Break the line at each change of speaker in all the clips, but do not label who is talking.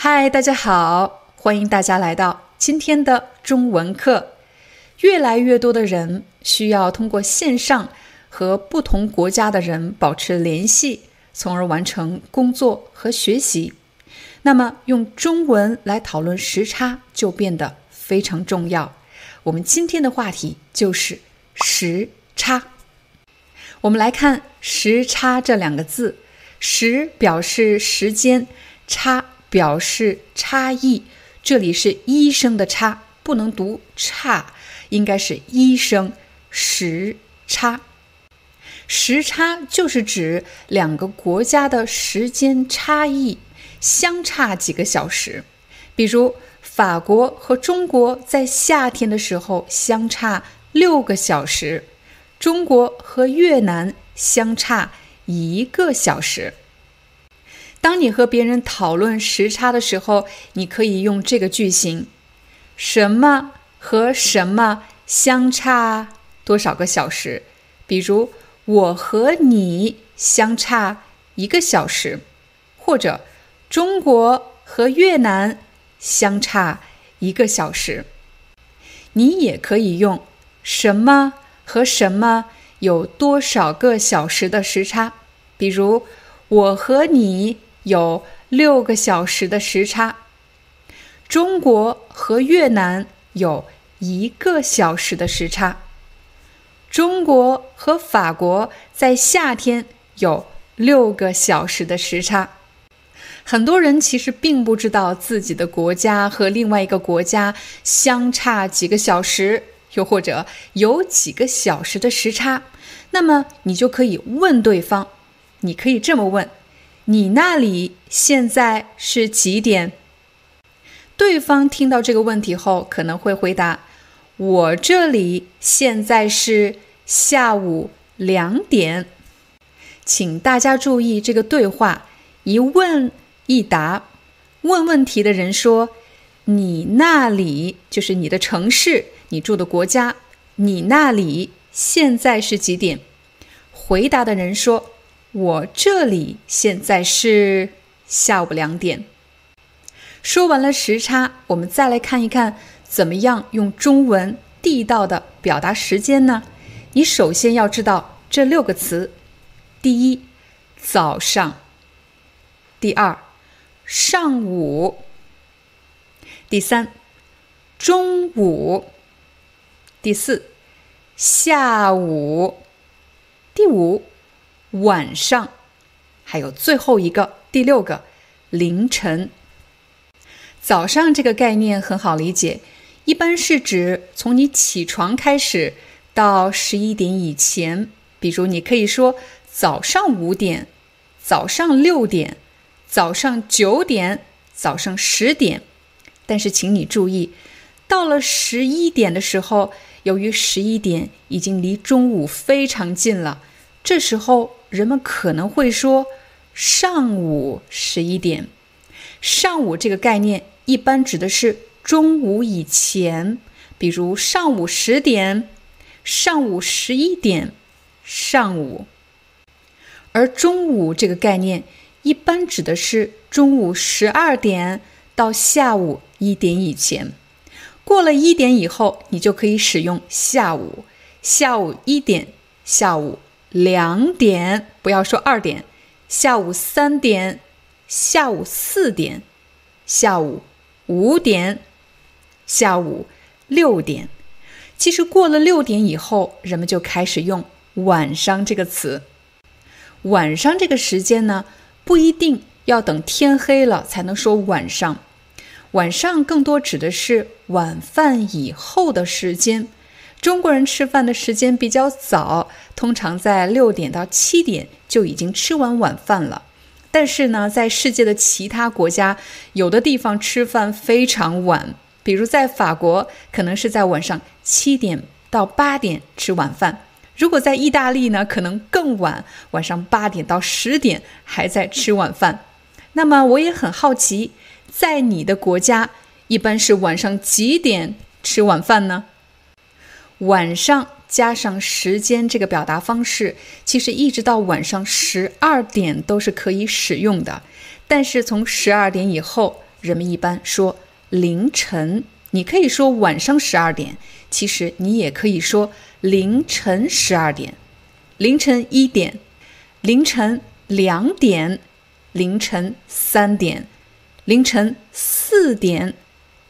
嗨，大家好，欢迎大家来到今天的中文课。越来越多的人需要通过线上和不同国家的人保持联系，从而完成工作和学习。那么，用中文来讨论时差就变得非常重要。我们今天的话题就是时差。我们来看“时差”这两个字，“时”表示时间，“差”。表示差异，这里是医生的差，不能读差，应该是医生时差。时差就是指两个国家的时间差异相差几个小时。比如法国和中国在夏天的时候相差六个小时，中国和越南相差一个小时。当你和别人讨论时差的时候，你可以用这个句型：什么和什么相差多少个小时？比如，我和你相差一个小时，或者中国和越南相差一个小时。你也可以用什么和什么有多少个小时的时差？比如，我和你。有六个小时的时差，中国和越南有一个小时的时差，中国和法国在夏天有六个小时的时差。很多人其实并不知道自己的国家和另外一个国家相差几个小时，又或者有几个小时的时差。那么你就可以问对方，你可以这么问。你那里现在是几点？对方听到这个问题后，可能会回答：“我这里现在是下午两点。”请大家注意这个对话，一问一答。问问题的人说：“你那里就是你的城市，你住的国家。你那里现在是几点？”回答的人说。我这里现在是下午两点。说完了时差，我们再来看一看，怎么样用中文地道的表达时间呢？你首先要知道这六个词：第一，早上；第二，上午；第三，中午；第四，下午；第五。晚上，还有最后一个第六个凌晨。早上这个概念很好理解，一般是指从你起床开始到十一点以前。比如，你可以说早上五点、早上六点、早上九点、早上十点。但是，请你注意，到了十一点的时候，由于十一点已经离中午非常近了，这时候。人们可能会说上午十一点。上午这个概念一般指的是中午以前，比如上午十点、上午十一点、上午。而中午这个概念一般指的是中午十二点到下午一点以前。过了一点以后，你就可以使用下午。下午一点，下午。两点，不要说二点。下午三点，下午四点，下午五点，下午六点。其实过了六点以后，人们就开始用晚上这个词。晚上这个时间呢，不一定要等天黑了才能说晚上。晚上更多指的是晚饭以后的时间。中国人吃饭的时间比较早，通常在六点到七点就已经吃完晚饭了。但是呢，在世界的其他国家，有的地方吃饭非常晚，比如在法国，可能是在晚上七点到八点吃晚饭；如果在意大利呢，可能更晚，晚上八点到十点还在吃晚饭。那么我也很好奇，在你的国家，一般是晚上几点吃晚饭呢？晚上加上时间这个表达方式，其实一直到晚上十二点都是可以使用的。但是从十二点以后，人们一般说凌晨。你可以说晚上十二点，其实你也可以说凌晨十二点、凌晨一点、凌晨两点、凌晨三点、凌晨四点、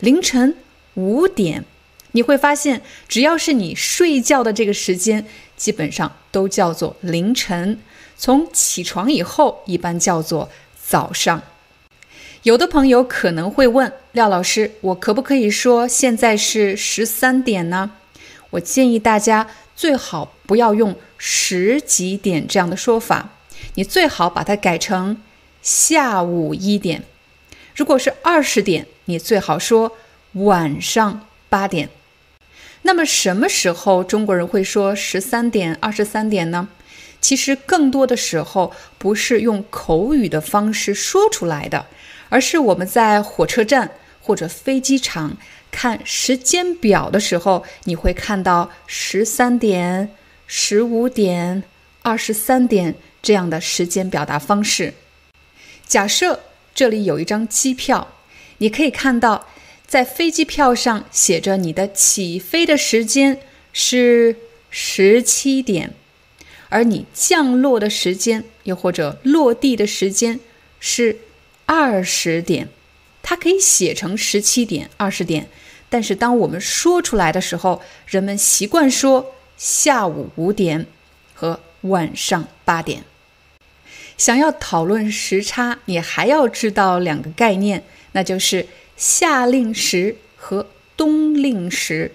凌晨五点。你会发现，只要是你睡觉的这个时间，基本上都叫做凌晨。从起床以后，一般叫做早上。有的朋友可能会问廖老师：“我可不可以说现在是十三点呢？”我建议大家最好不要用十几点这样的说法，你最好把它改成下午一点。如果是二十点，你最好说晚上八点。那么什么时候中国人会说十三点、二十三点呢？其实更多的时候不是用口语的方式说出来的，而是我们在火车站或者飞机场看时间表的时候，你会看到十三点、十五点、二十三点这样的时间表达方式。假设这里有一张机票，你可以看到。在飞机票上写着你的起飞的时间是十七点，而你降落的时间又或者落地的时间是二十点。它可以写成十七点、二十点，但是当我们说出来的时候，人们习惯说下午五点和晚上八点。想要讨论时差，你还要知道两个概念，那就是。夏令时和冬令时，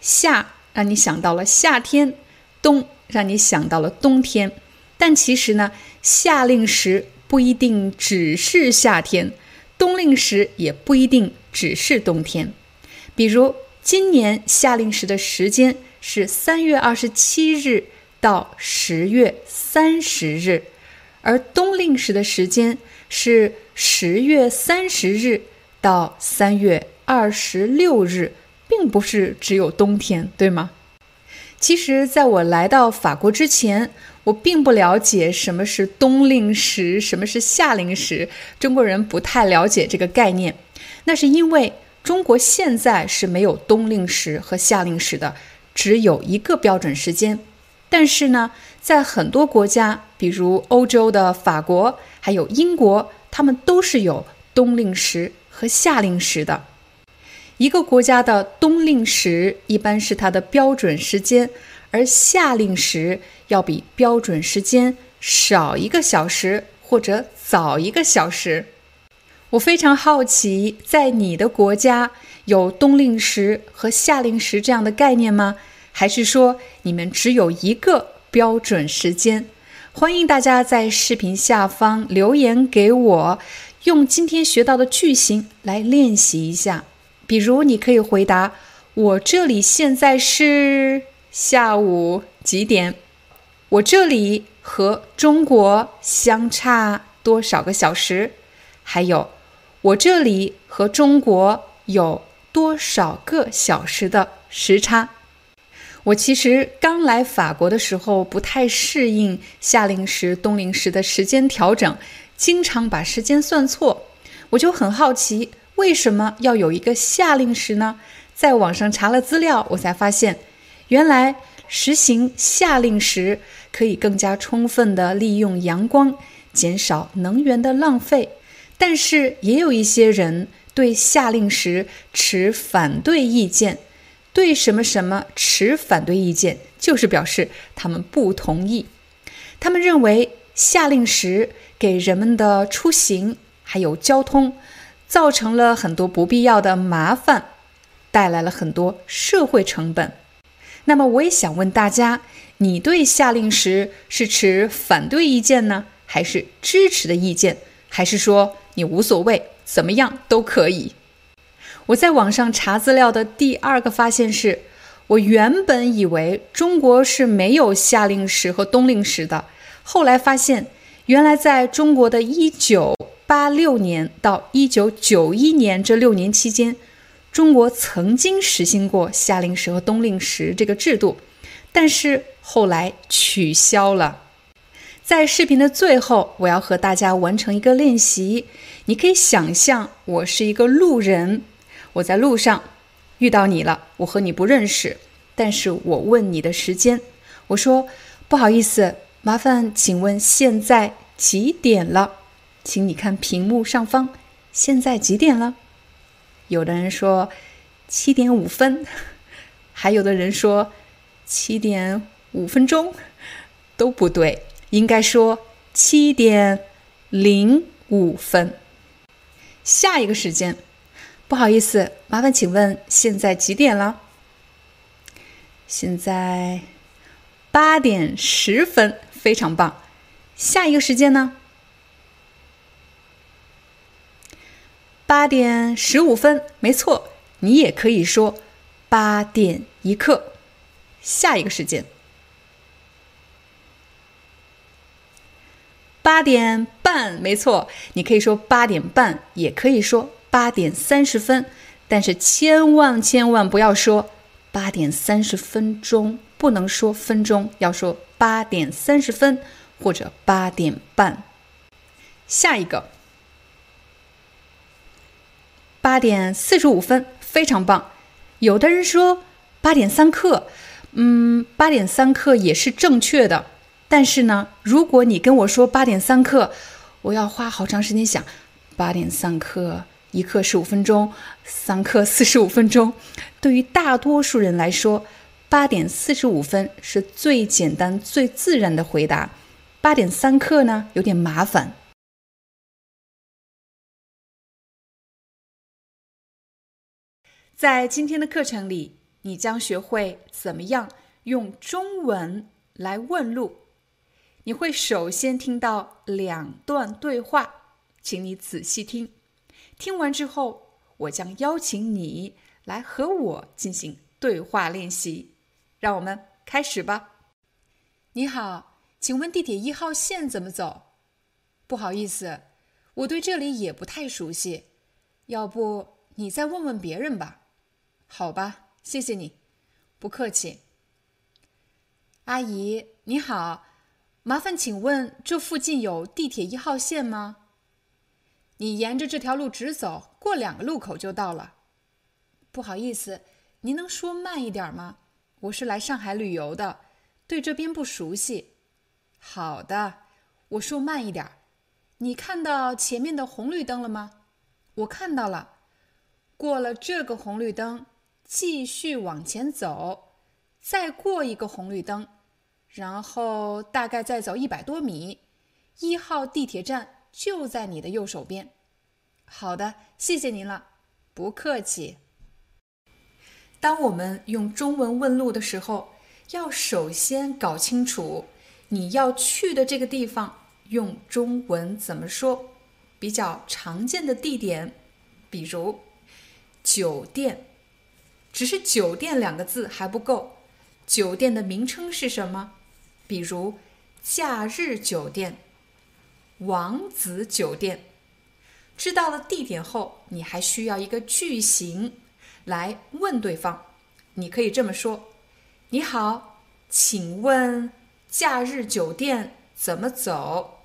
夏让你想到了夏天，冬让你想到了冬天。但其实呢，夏令时不一定只是夏天，冬令时也不一定只是冬天。比如，今年夏令时的时间是三月二十七日到十月三十日，而冬令时的时间是十月三十日。到三月二十六日，并不是只有冬天，对吗？其实，在我来到法国之前，我并不了解什么是冬令时，什么是夏令时。中国人不太了解这个概念，那是因为中国现在是没有冬令时和夏令时的，只有一个标准时间。但是呢，在很多国家，比如欧洲的法国，还有英国，他们都是有冬令时。和夏令时的一个国家的冬令时一般是它的标准时间，而夏令时要比标准时间少一个小时或者早一个小时。我非常好奇，在你的国家有冬令时和夏令时这样的概念吗？还是说你们只有一个标准时间？欢迎大家在视频下方留言给我。用今天学到的句型来练习一下，比如你可以回答：“我这里现在是下午几点？我这里和中国相差多少个小时？还有，我这里和中国有多少个小时的时差？”我其实刚来法国的时候不太适应夏令时、冬令时的时间调整。经常把时间算错，我就很好奇，为什么要有一个夏令时呢？在网上查了资料，我才发现，原来实行夏令时可以更加充分地利用阳光，减少能源的浪费。但是也有一些人对夏令时持反对意见，对什么什么持反对意见，就是表示他们不同意。他们认为夏令时。给人们的出行还有交通造成了很多不必要的麻烦，带来了很多社会成本。那么我也想问大家，你对下令时是持反对意见呢，还是支持的意见，还是说你无所谓，怎么样都可以？我在网上查资料的第二个发现是，我原本以为中国是没有夏令时和冬令时的，后来发现，原来在中国的1986年到1991年这六年期间。中国曾经实行过夏令时和冬令时这个制度，但是后来取消了。在视频的最后，我要和大家完成一个练习。你可以想象我是一个路人，我在路上遇到你了，我和你不认识，但是我问你的时间，我说不好意思，麻烦请问现在几点了？请你看屏幕上方，现在几点了？有的人说七点五分，还有的人说七点五分钟，都不对，应该说七点零五分。下一个时间，不好意思，麻烦请问现在几点了？现在八点十分，非常棒。下一个时间呢？八点十五分，没错，你也可以说八点一刻。下一个时间，八点半，没错，你可以说八点半，也可以说八点三十分，但是千万千万不要说八点三十分钟，不能说分钟，要说八点三十分或者八点半。下一个。八点四十五分，非常棒。有的人说八点三刻，嗯，八点三刻也是正确的。但是呢，如果你跟我说八点三刻，我要花好长时间想。八点三刻，一刻十五分钟，三刻四十五分钟。对于大多数人来说，八点四十五分是最简单、最自然的回答。八点三刻呢，有点麻烦。在今天的课程里，你将学会怎么样用中文来问路。你会首先听到两段对话，请你仔细听。听完之后，我将邀请你来和我进行对话练习。让我们开始吧。你好，请问地铁一号线怎么走？不好意思，我对这里也不太熟悉，要不你再问问别人吧。好吧，谢谢你，不客气。阿姨你好，麻烦请问这附近有地铁一号线吗？你沿着这条路直走，过两个路口就到了。不好意思，您能说慢一点吗？我是来上海旅游的，对这边不熟悉。好的，我说慢一点。你看到前面的红绿灯了吗？我看到了，过了这个红绿灯。继续往前走，再过一个红绿灯，然后大概再走一百多米，一号地铁站就在你的右手边。好的，谢谢您了，不客气。当我们用中文问路的时候，要首先搞清楚你要去的这个地方用中文怎么说。比较常见的地点，比如酒店。只是“酒店”两个字还不够，酒店的名称是什么？比如“假日酒店”“王子酒店”。知道了地点后，你还需要一个句型来问对方。你可以这么说：“你好，请问假日酒店怎么走？”“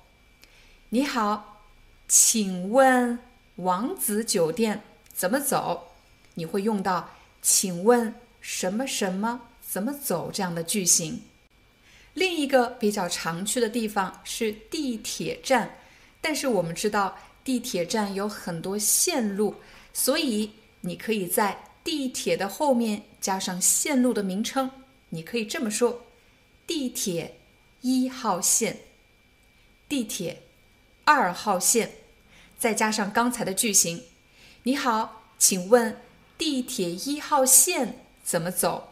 你好，请问王子酒店怎么走？”你会用到。请问什么什么怎么走？这样的句型。另一个比较常去的地方是地铁站，但是我们知道地铁站有很多线路，所以你可以在地铁的后面加上线路的名称。你可以这么说：地铁一号线，地铁二号线，再加上刚才的句型。你好，请问。地铁一号线怎么走？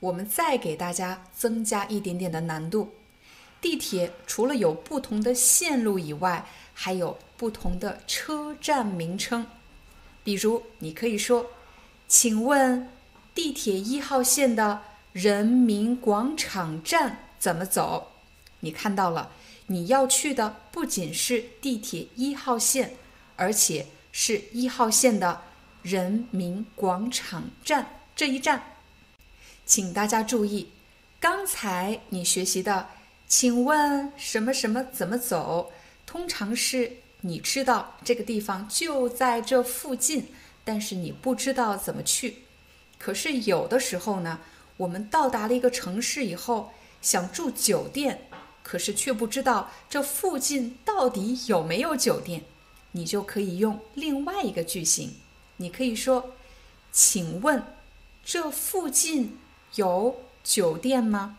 我们再给大家增加一点点的难度。地铁除了有不同的线路以外，还有不同的车站名称。比如，你可以说：“请问地铁一号线的人民广场站怎么走？”你看到了，你要去的不仅是地铁一号线，而且是一号线的人民广场站这一站。请大家注意，刚才你学习的。请问什么什么怎么走？通常是你知道这个地方就在这附近，但是你不知道怎么去。可是有的时候呢，我们到达了一个城市以后，想住酒店，可是却不知道这附近到底有没有酒店，你就可以用另外一个句型，你可以说：“请问这附近有酒店吗？”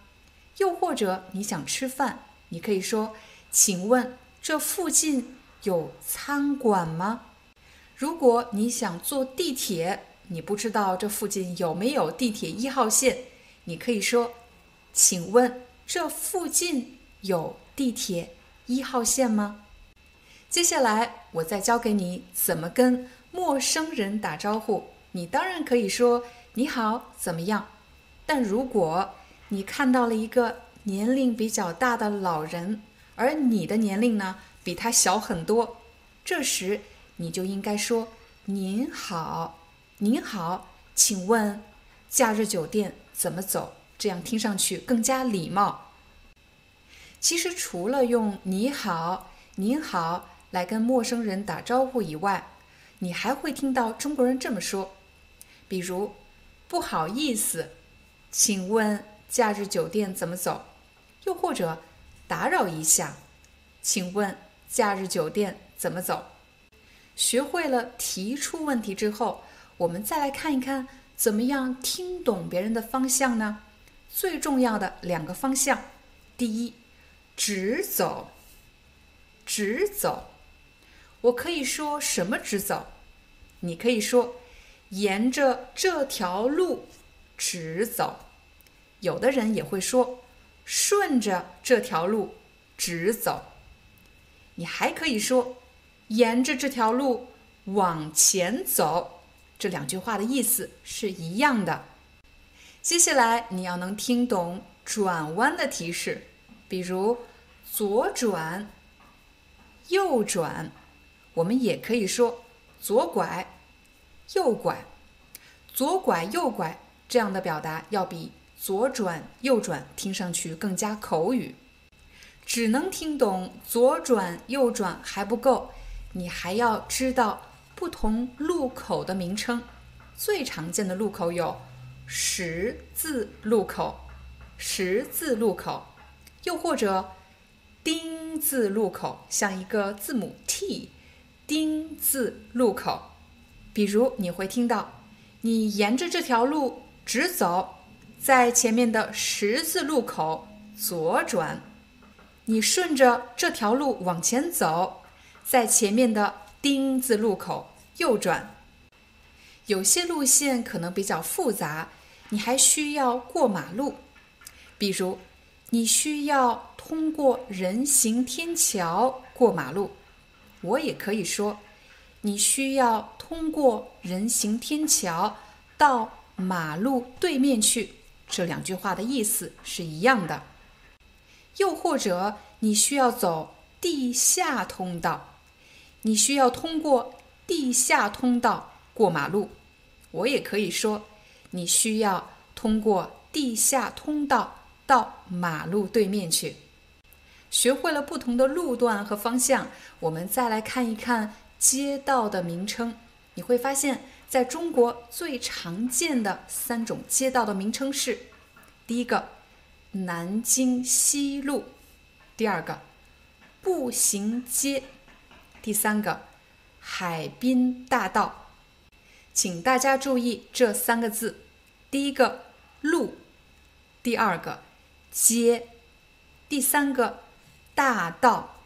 又或者你想吃饭，你可以说：“请问这附近有餐馆吗？”如果你想坐地铁，你不知道这附近有没有地铁一号线，你可以说：“请问这附近有地铁一号线吗？”接下来我再教给你怎么跟陌生人打招呼。你当然可以说：“你好，怎么样？”但如果你看到了一个年龄比较大的老人，而你的年龄呢比他小很多，这时你就应该说：“您好，您好，请问假日酒店怎么走？”这样听上去更加礼貌。其实除了用“你好”“您好”来跟陌生人打招呼以外，你还会听到中国人这么说，比如：“不好意思，请问。”假日酒店怎么走？又或者打扰一下，请问假日酒店怎么走？学会了提出问题之后，我们再来看一看，怎么样听懂别人的方向呢？最重要的两个方向，第一，直走，直走。我可以说什么直走？你可以说沿着这条路直走。有的人也会说，顺着这条路直走。你还可以说，沿着这条路往前走。这两句话的意思是一样的。接下来你要能听懂转弯的提示，比如左转、右转。我们也可以说左拐、右拐。左拐、右拐这样的表达要比。左转、右转听上去更加口语，只能听懂左转、右转还不够，你还要知道不同路口的名称。最常见的路口有十字路口、十字路口，又或者丁字路口，像一个字母 T，丁字路口。比如你会听到，你沿着这条路直走。在前面的十字路口左转，你顺着这条路往前走，在前面的丁字路口右转。有些路线可能比较复杂，你还需要过马路，比如你需要通过人行天桥过马路，我也可以说你需要通过人行天桥到马路对面去。这两句话的意思是一样的。又或者，你需要走地下通道，你需要通过地下通道过马路。我也可以说，你需要通过地下通道到马路对面去。学会了不同的路段和方向，我们再来看一看街道的名称。你会发现。在中国最常见的三种街道的名称是：第一个，南京西路；第二个，步行街；第三个，海滨大道。请大家注意这三个字：第一个“路”，第二个“街”，第三个“大道”。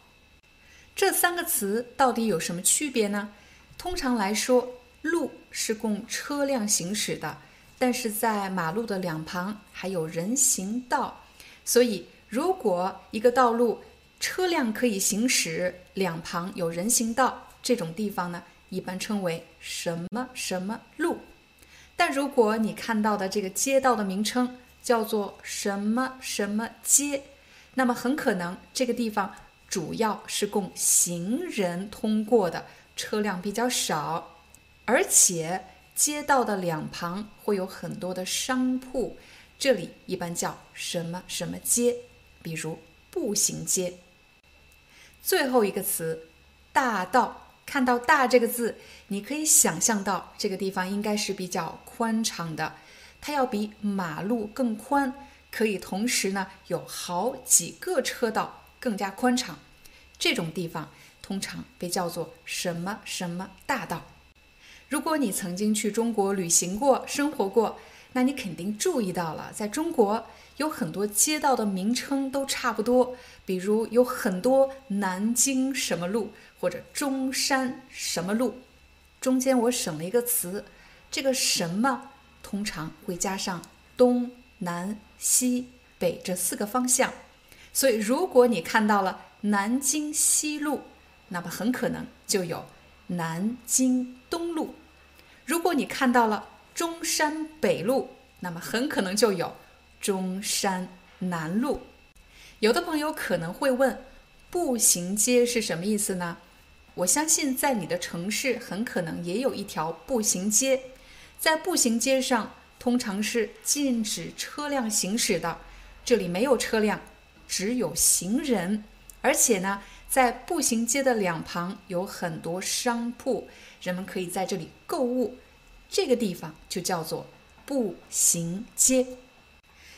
这三个词到底有什么区别呢？通常来说，路是供车辆行驶的，但是在马路的两旁还有人行道，所以如果一个道路车辆可以行驶，两旁有人行道，这种地方呢，一般称为什么什么路。但如果你看到的这个街道的名称叫做什么什么街，那么很可能这个地方主要是供行人通过的，车辆比较少，而且街道的两旁会有很多的商铺，这里一般叫什么什么街，比如步行街。最后一个词，大道。看到“大”这个字，你可以想象到这个地方应该是比较宽敞的，它要比马路更宽，可以同时呢有好几个车道，更加宽敞。这种地方通常被叫做什么什么大道。如果你曾经去中国旅行过、生活过，那你肯定注意到了，在中国有很多街道的名称都差不多，比如有很多南京什么路或者中山什么路，中间我省了一个词，这个什么通常会加上东南西北这四个方向，所以如果你看到了南京西路，那么很可能就有南京东路；如果你看到了。中山北路，那么很可能就有中山南路。有的朋友可能会问，步行街是什么意思呢？我相信在你的城市很可能也有一条步行街，在步行街上通常是禁止车辆行驶的，这里没有车辆，只有行人，而且呢，在步行街的两旁有很多商铺，人们可以在这里购物。这个地方就叫做步行街。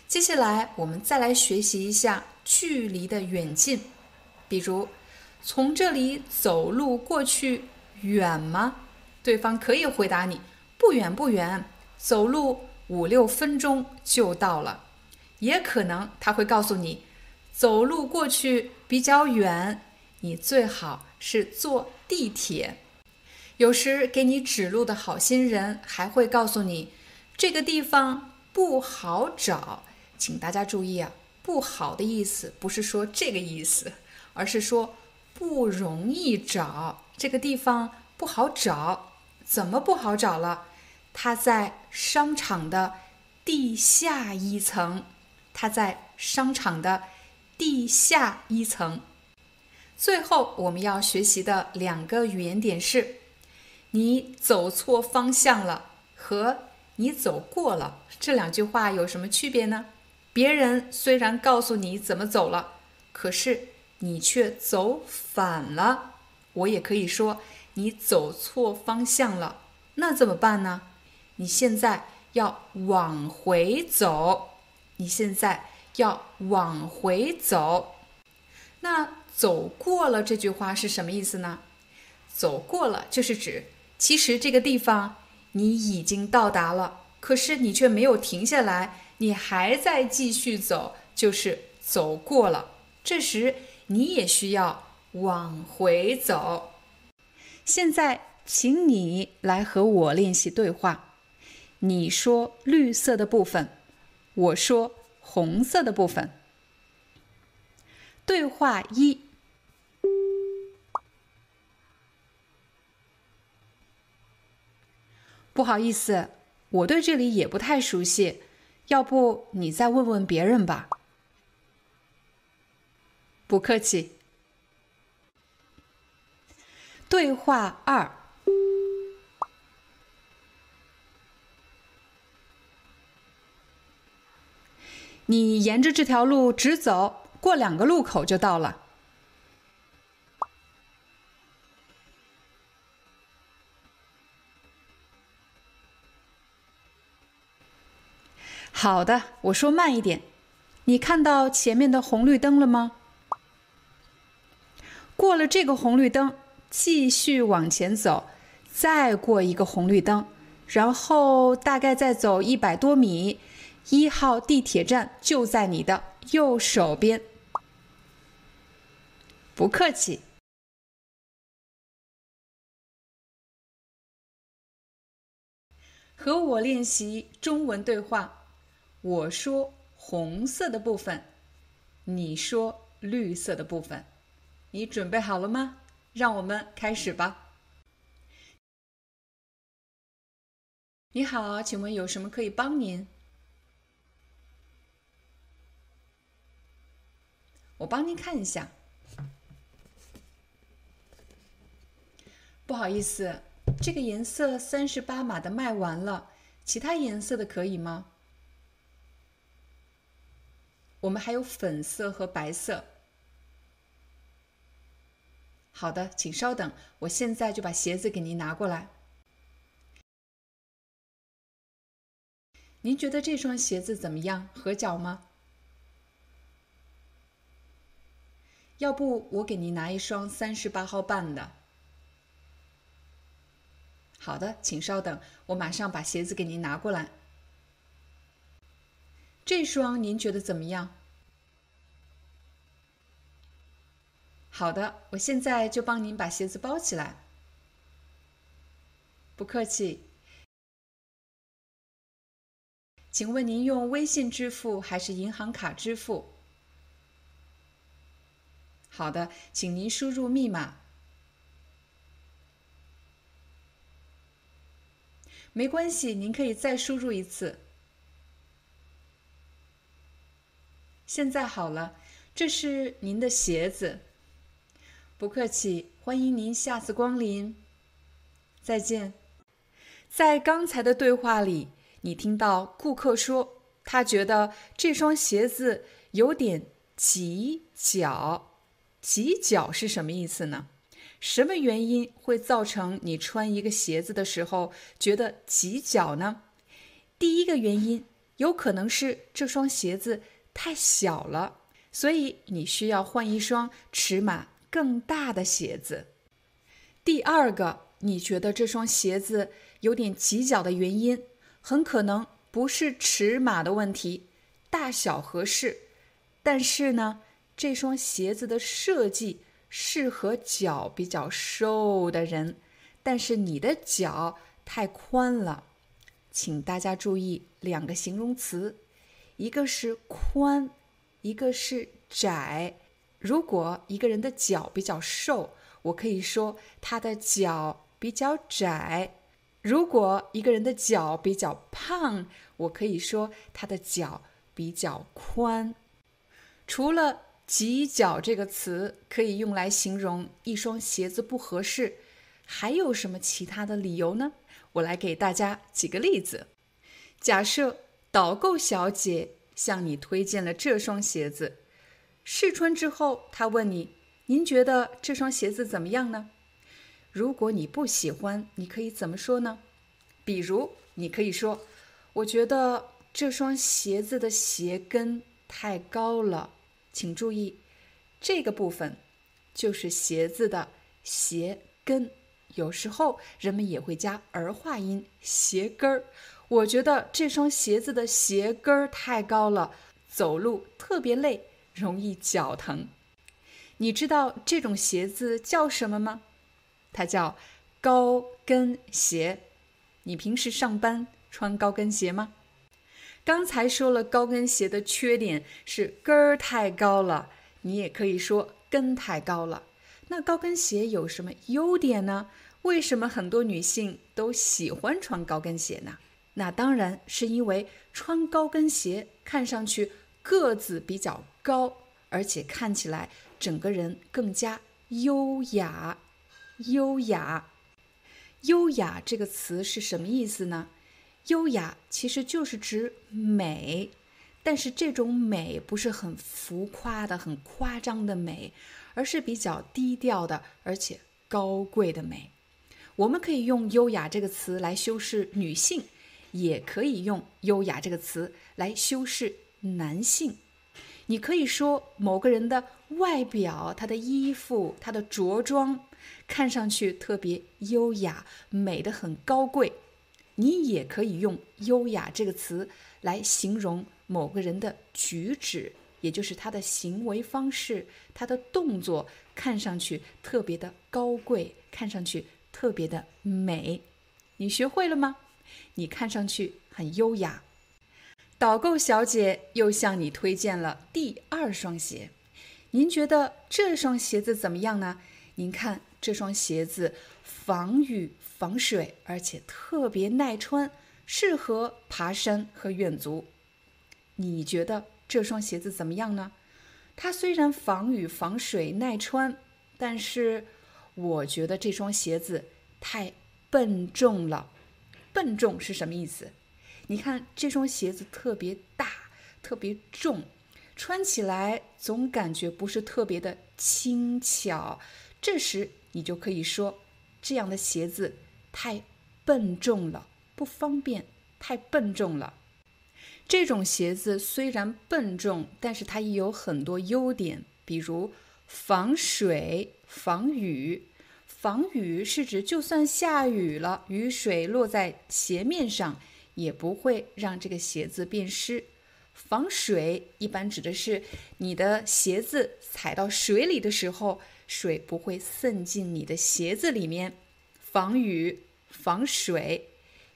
接下来，我们再来学习一下距离的远近。比如，从这里走路过去远吗？对方可以回答你：不远不远，走路五六分钟就到了。也可能他会告诉你，走路过去比较远，你最好是坐地铁。有时给你指路的好心人还会告诉你，这个地方不好找。请大家注意啊，不好的意思不是说这个意思，而是说不容易找。这个地方不好找，怎么不好找了？它在商场的地下一层，它在商场的地下一层。最后我们要学习的两个语言点是。你走错方向了和你走过了这两句话有什么区别呢？别人虽然告诉你怎么走了，可是你却走反了。我也可以说你走错方向了，那怎么办呢？你现在要往回走，你现在要往回走。那走过了这句话是什么意思呢？走过了就是指。其实这个地方你已经到达了，可是你却没有停下来，你还在继续走，就是走过了。这时你也需要往回走。现在，请你来和我练习对话。你说绿色的部分，我说红色的部分。对话一。不好意思，我对这里也不太熟悉，要不你再问问别人吧。不客气。对话二：你沿着这条路直走，过两个路口就到了。好的，我说慢一点。你看到前面的红绿灯了吗？过了这个红绿灯，继续往前走，再过一个红绿灯，然后大概再走一百多米，一号地铁站就在你的右手边。不客气。和我练习中文对话。我说红色的部分，你说绿色的部分。你准备好了吗？让我们开始吧。你好，请问有什么可以帮您？我帮您看一下。不好意思，这个颜色三十八码的卖完了，其他颜色的可以吗？我们还有粉色和白色。好的，请稍等，我现在就把鞋子给您拿过来。您觉得这双鞋子怎么样？合脚吗？要不我给您拿一双三十八号半的。好的，请稍等，我马上把鞋子给您拿过来。这双您觉得怎么样？好的，我现在就帮您把鞋子包起来。不客气。请问您用微信支付还是银行卡支付？好的，请您输入密码。没关系，您可以再输入一次。现在好了，这是您的鞋子。不客气，欢迎您下次光临。再见。在刚才的对话里，你听到顾客说，他觉得这双鞋子有点挤脚。挤脚是什么意思呢？什么原因会造成你穿一个鞋子的时候觉得挤脚呢？第一个原因有可能是这双鞋子太小了，所以你需要换一双尺码更大的鞋子。第二个，你觉得这双鞋子有点挤脚的原因，很可能不是尺码的问题，大小合适，但是呢，这双鞋子的设计。适合脚比较瘦的人，但是你的脚太宽了，请大家注意两个形容词，一个是宽，一个是窄。如果一个人的脚比较瘦，我可以说他的脚比较窄；如果一个人的脚比较胖，我可以说他的脚比较宽。除了。挤脚这个词可以用来形容一双鞋子不合适，还有什么其他的理由呢？我来给大家举个例子。假设导购小姐向你推荐了这双鞋子，试穿之后，她问你：“您觉得这双鞋子怎么样呢？”如果你不喜欢，你可以怎么说呢？比如，你可以说：“我觉得这双鞋子的鞋跟太高了。”请注意，这个部分就是鞋子的鞋跟。有时候人们也会加儿化音“鞋跟儿”。我觉得这双鞋子的鞋跟儿太高了，走路特别累，容易脚疼。你知道这种鞋子叫什么吗？它叫高跟鞋。你平时上班穿高跟鞋吗？刚才说了高跟鞋的缺点是跟儿太高了，你也可以说跟太高了。那高跟鞋有什么优点呢？为什么很多女性都喜欢穿高跟鞋呢？那当然是因为穿高跟鞋看上去个子比较高，而且看起来整个人更加优雅。优雅，优雅这个词是什么意思呢？优雅其实就是指美，但是这种美不是很浮夸的、很夸张的美，而是比较低调的，而且高贵的美。我们可以用“优雅”这个词来修饰女性，也可以用“优雅”这个词来修饰男性。你可以说某个人的外表、他的衣服、他的着装，看上去特别优雅，美得很高贵。你也可以用“优雅”这个词来形容某个人的举止，也就是他的行为方式、他的动作，看上去特别的高贵，看上去特别的美。你学会了吗？你看上去很优雅。导购小姐又向你推荐了第二双鞋，您觉得这双鞋子怎么样呢？您看这双鞋子防雨防水，而且特别耐穿，适合爬山和远足。你觉得这双鞋子怎么样呢？它虽然防雨防水耐穿，但是我觉得这双鞋子太笨重了。笨重是什么意思？你看这双鞋子特别大，特别重，穿起来总感觉不是特别的轻巧。这时你就可以说，这样的鞋子太笨重了，不方便，太笨重了。这种鞋子虽然笨重，但是它也有很多优点，比如防水、防雨。防雨是指就算下雨了，雨水落在鞋面上，也不会让这个鞋子变湿。防水一般指的是你的鞋子踩到水里的时候，水不会渗进你的鞋子里面。防雨、防水。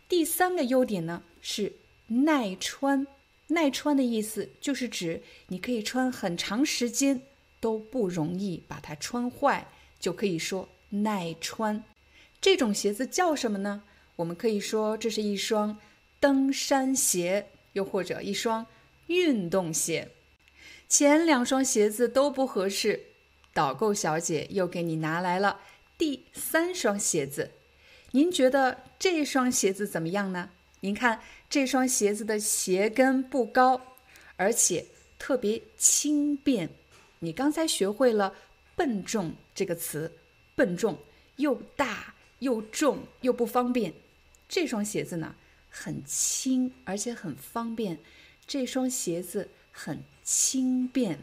第三个优点呢是。耐穿，耐穿的意思就是指你可以穿很长时间都不容易把它穿坏，就可以说耐穿。这种鞋子叫什么呢？我们可以说这是一双登山鞋，又或者一双运动鞋。前两双鞋子都不合适，导购小姐又给你拿来了第三双鞋子。您觉得这双鞋子怎么样呢？您看这双鞋子的鞋跟不高，而且特别轻便。你刚才学会了“笨重”这个词，笨重又大又重又不方便。这双鞋子呢很轻，而且很方便。这双鞋子很轻便，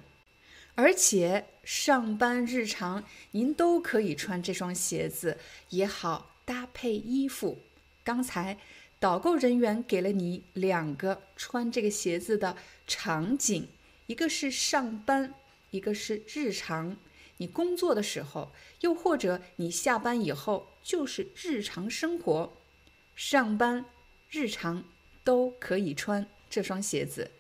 而且上班日常您都可以穿这双鞋子，也好搭配衣服。刚才。导购人员给了你两个穿这个鞋子的场景，一个是上班，一个是日常。你工作的时候，又或者你下班以后，就是日常生活。上班、日常都可以穿这双鞋子，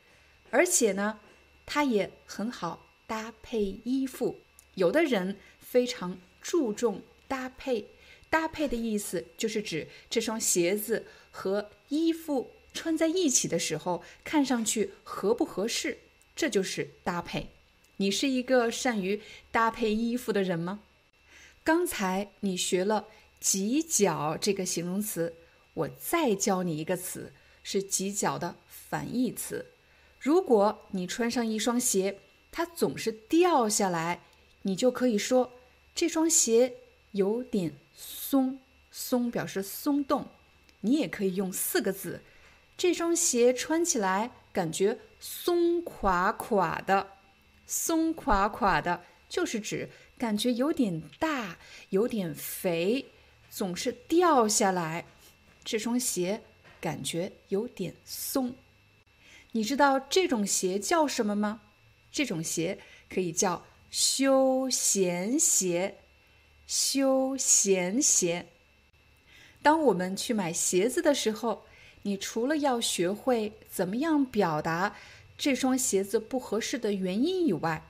而且呢，它也很好搭配衣服。有的人非常注重搭配。搭配的意思就是指这双鞋子和衣服穿在一起的时候，看上去合不合适，这就是搭配。你是一个善于搭配衣服的人吗？刚才你学了“挤脚”这个形容词，我再教你一个词，是“挤脚”的反义词。如果你穿上一双鞋，它总是掉下来，你就可以说这双鞋有点。松松表示松动，你也可以用四个字。这双鞋穿起来感觉松垮垮的，松垮垮的，就是指感觉有点大，有点肥，总是掉下来。这双鞋感觉有点松。你知道这种鞋叫什么吗？这种鞋可以叫休闲鞋。休闲鞋。当我们去买鞋子的时候，你除了要学会怎么样表达这双鞋子不合适的原因以外，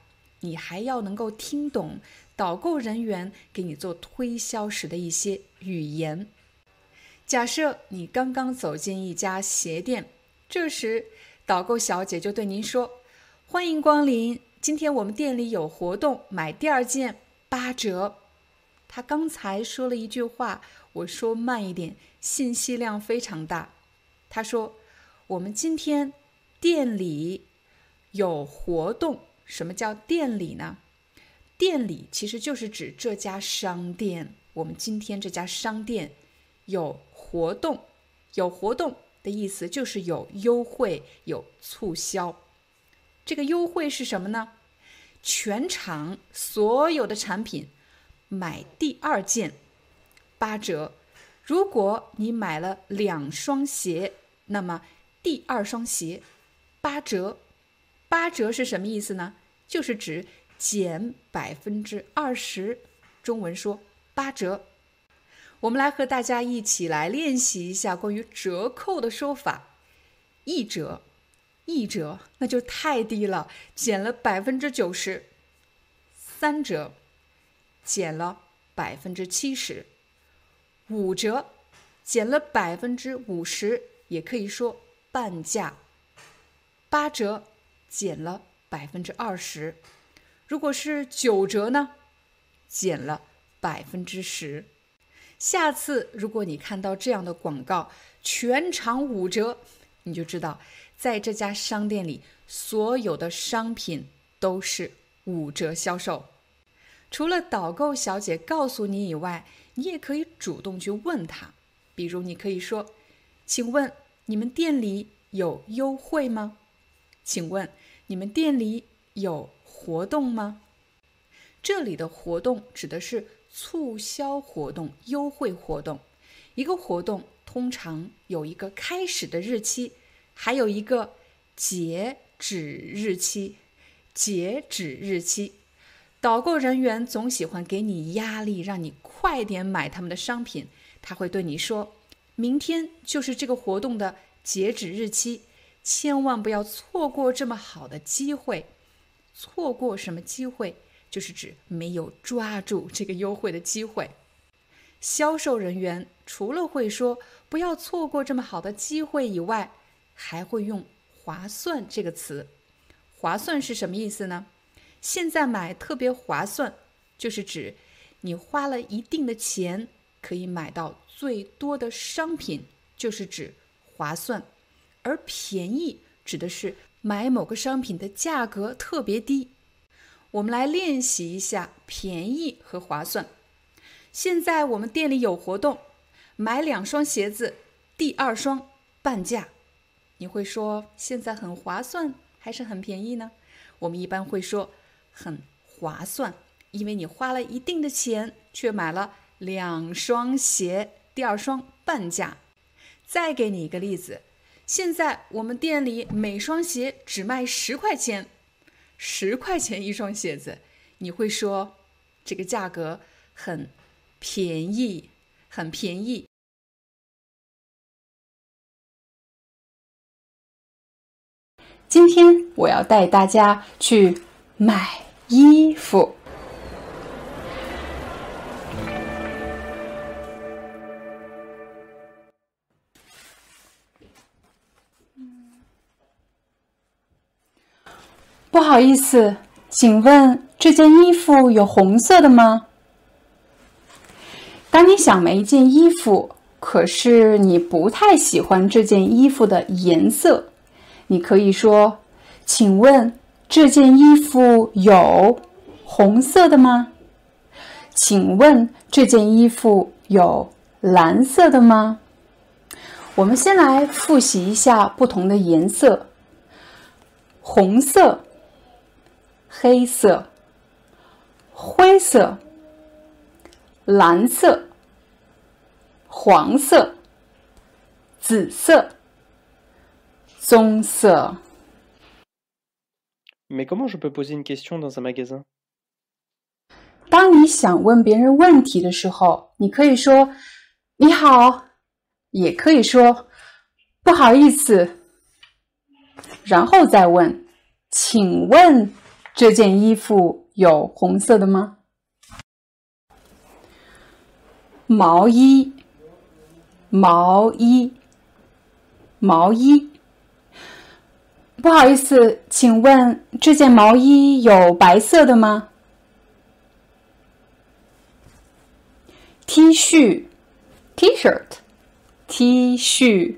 你还要能够听懂导购人员给你做推销时的一些语言。假设你刚刚走进一家鞋店，这时导购小姐就对您说：“欢迎光临，今天我们店里有活动，买第二件八折。”她刚才说了一句话，我说慢一点，信息量非常大。她说：“我们今天店里有活动。什么叫店里呢？店里其实就是指这家商店。我们今天这家商店有活动，有活动的意思就是有优惠、有促销。这个优惠是什么呢？全场所有的产品。”买第二件八折，如果你买了两双鞋，那么第二双鞋八折。八折是什么意思呢？就是指减百分之二十。中文说八折。我们来和大家一起来练习一下关于折扣的说法。一折，一折，那就太低了，减了百分之九十。三折，减了百分之七十。五折，减了百分之五十，也可以说半价。八折，减了百分之二十。如果是九折呢？减了百分之十。下次如果你看到这样的广告，全场五折，你就知道在这家商店里所有的商品都是五折销售。除了导购小姐告诉你以外，你也可以主动去问她。比如，你可以说：“请问你们店里有优惠吗？请问你们店里有活动吗？”这里的活动指的是。促销活动、优惠活动，一个活动通常有一个开始的日期，还有一个截止日期。截止日期，导购人员总喜欢给你压力，让你快点买他们的商品。他会对你说：“明天就是这个活动的截止日期，千万不要错过这么好的机会。”错过什么机会？就是指没有抓住这个优惠的机会。销售人员除了会说不要错过这么好的机会以外，还会用“划算”这个词。划算是什么意思呢？现在买特别划算，就是指你花了一定的钱可以买到最多的商品，就是指划算。而便宜指的是买某个商品的价格特别低。我们来练习一下便宜和划算。现在我们店里有活动，买两双鞋子，第二双半价。你会说现在很划算还是很便宜呢？我们一般会说很划算，因为你花了一定的钱，却买了两双鞋，第二双半价。再给你一个例子，现在我们店里每双鞋只卖十块钱。十块钱一双鞋子，你会说这个价格很便宜，很便宜。今天我要带大家去买衣服。不好意思，请问这件衣服有红色的吗？当你想买一件衣服，可是你不太喜欢这件衣服的颜色，你可以说：“请问这件衣服有红色的吗？”请问这件衣服有蓝色的吗？我们先来复习一下不同的颜色，红色。黑色、灰色、蓝色、黄色、紫色、棕色。
Mais comment je peux poser une question dans un magasin？
当你想问别人问题的时候，你可以说“你好”，也可以说“不好意思”，然后再问“请问”。这件衣服有红色的吗？毛衣，毛衣，毛衣。不好意思，请问这件毛衣有白色的吗？T 恤，T-shirt，T 恤。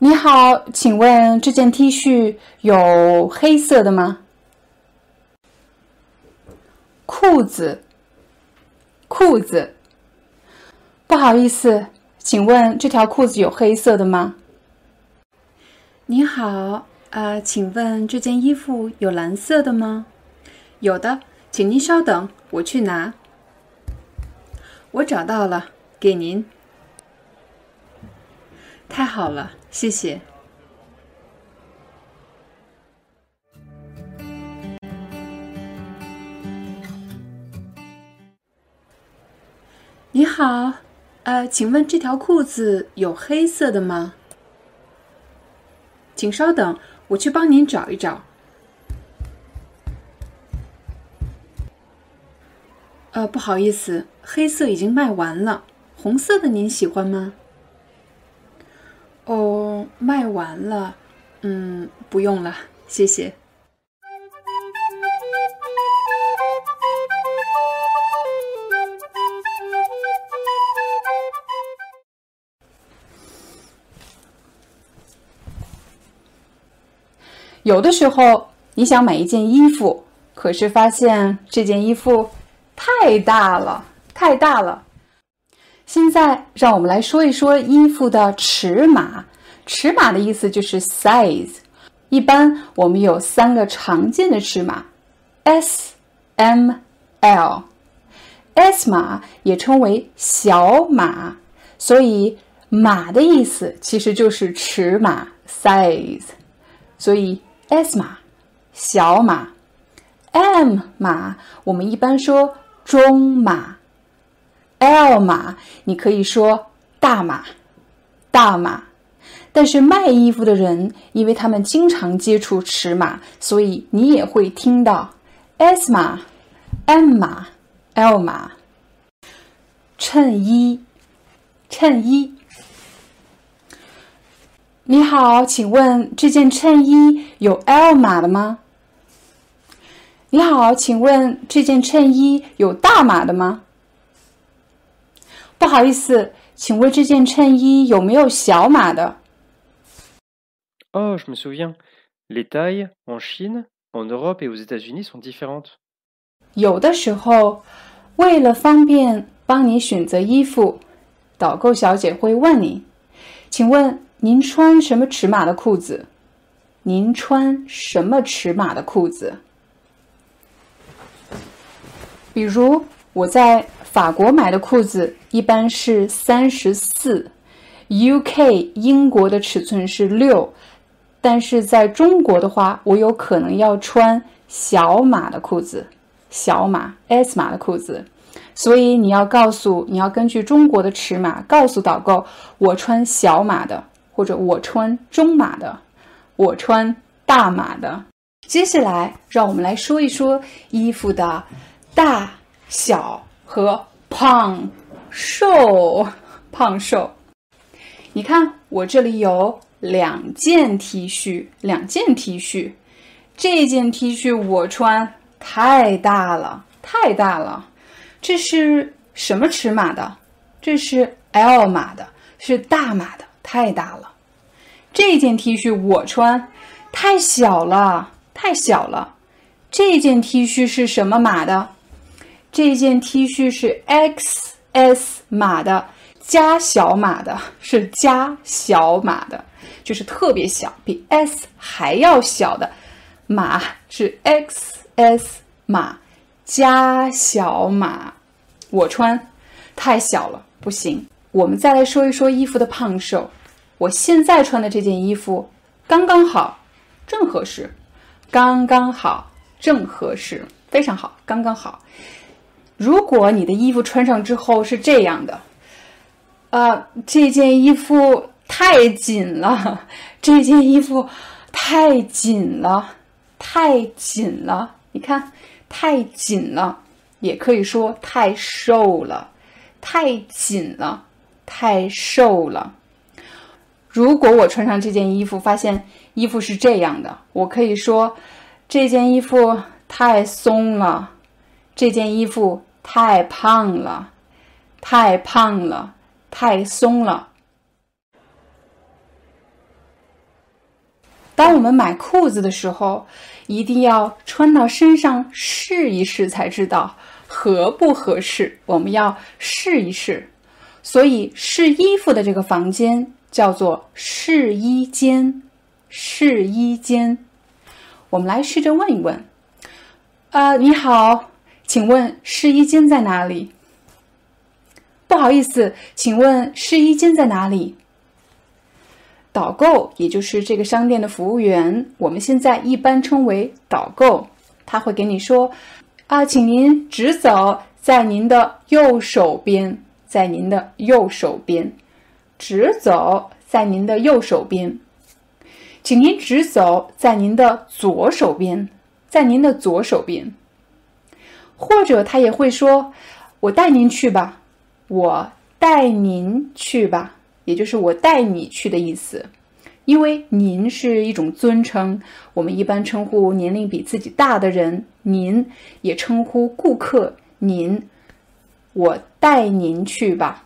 你好，请问这件 T 恤有黑色的吗？裤子，裤子。不好意思，请问这条裤子有黑色的吗？你好，啊，请问这件衣服有蓝色的吗？有的，请您稍等，我去拿。我找到了，给您。太好了，谢谢。你好，呃，请问这条裤子有黑色的吗？请稍等，我去帮您找一找。呃，不好意思，黑色已经卖完了，红色的您喜欢吗？哦，卖完了，嗯，不用了，谢谢。有的时候，你想买一件衣服，可是发现这件衣服太大了，太大了。现在，让我们来说一说衣服的尺码。尺码的意思就是 size。一般我们有三个常见的尺码：S、M、L。S 码也称为小码，所以码的意思其实就是尺码 size。所以 S 码，小码；M 码，我们一般说中码；L 码，你可以说大码，大码。但是卖衣服的人，因为他们经常接触尺码，所以你也会听到 S 码、M 码、L 码。衬衣，衬衣。你好，请问这件衬衣有 L 码的吗？你好，请问这件衬衣有大码的吗？不好意思，请问这件衬衣有没有小码的
？Oh, je me souviens. Les tailles en Chine, en Europe et aux États-Unis sont différentes.
有的时候，为了方便帮你选择衣服，导购小姐会问你，请问。您穿什么尺码的裤子？您穿什么尺码的裤子？比如我在法国买的裤子一般是三十四，UK 英国的尺寸是六，但是在中国的话，我有可能要穿小码的裤子，小码 S 码的裤子。所以你要告诉，你要根据中国的尺码告诉导购，我穿小码的。或者我穿中码的，我穿大码的。接下来，让我们来说一说衣服的大小和胖瘦。胖瘦，你看我这里有两件 T 恤，两件 T 恤。这件 T 恤我穿太大了，太大了。这是什么尺码的？这是 L 码的，是大码的。太大了，这件 T 恤我穿太小了，太小了。这件 T 恤是什么码的？这件 T 恤是 XS 码的，加小码的，是加小码的，就是特别小，比 S 还要小的码是 XS 码加小码。我穿太小了，不行。我们再来说一说衣服的胖瘦。我现在穿的这件衣服刚刚好，正合适，刚刚好，正合适，非常好，刚刚好。如果你的衣服穿上之后是这样的，啊，这件衣服太紧了，这件衣服太紧了，太紧了，你看，太紧了，也可以说太瘦了，太紧了，太瘦了。如果我穿上这件衣服，发现衣服是这样的，我可以说这件衣服太松了，这件衣服太胖了，太胖了，太松了。当我们买裤子的时候，一定要穿到身上试一试，才知道合不合适。我们要试一试，所以试衣服的这个房间。叫做试衣间，试衣间。我们来试着问一问，啊，你好，请问试衣间在哪里？不好意思，请问试衣间在哪里？导购，也就是这个商店的服务员，我们现在一般称为导购，他会给你说，啊，请您直走，在您的右手边，在您的右手边，直走在您的右手边，请您直走在您的左手边，在您的左手边。或者他也会说：“我带您去吧，我带您去吧。”也就是我带你去的意思。因为您是一种尊称，我们一般称呼年龄比自己大的人“您”，也称呼顾客“您”。我带您去吧。